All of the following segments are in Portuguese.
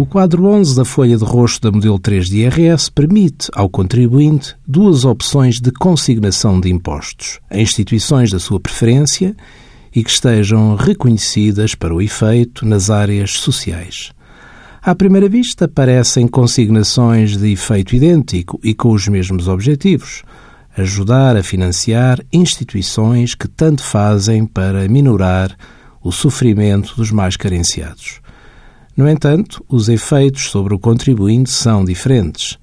O quadro 11 da folha de rosto da modelo 3 de IRS permite ao contribuinte duas opções de consignação de impostos a instituições da sua preferência e que estejam reconhecidas para o efeito nas áreas sociais. À primeira vista, parecem consignações de efeito idêntico e com os mesmos objetivos: ajudar a financiar instituições que tanto fazem para minorar o sofrimento dos mais carenciados. No entanto, os efeitos sobre o contribuinte são diferentes.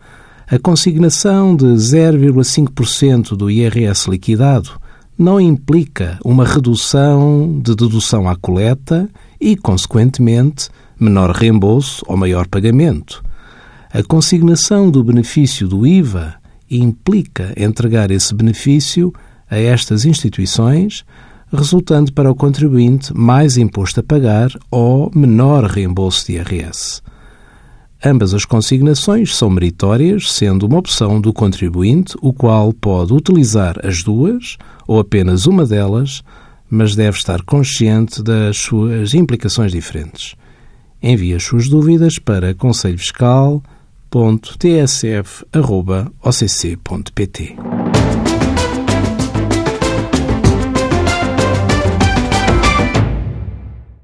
A consignação de 0,5% do IRS liquidado não implica uma redução de dedução à coleta e, consequentemente, menor reembolso ou maior pagamento. A consignação do benefício do IVA implica entregar esse benefício a estas instituições, resultando para o contribuinte mais imposto a pagar ou menor reembolso de IRS. Ambas as consignações são meritórias, sendo uma opção do contribuinte, o qual pode utilizar as duas ou apenas uma delas, mas deve estar consciente das suas implicações diferentes. Envie as suas dúvidas para conselhofiscal.tsf.occ.pt.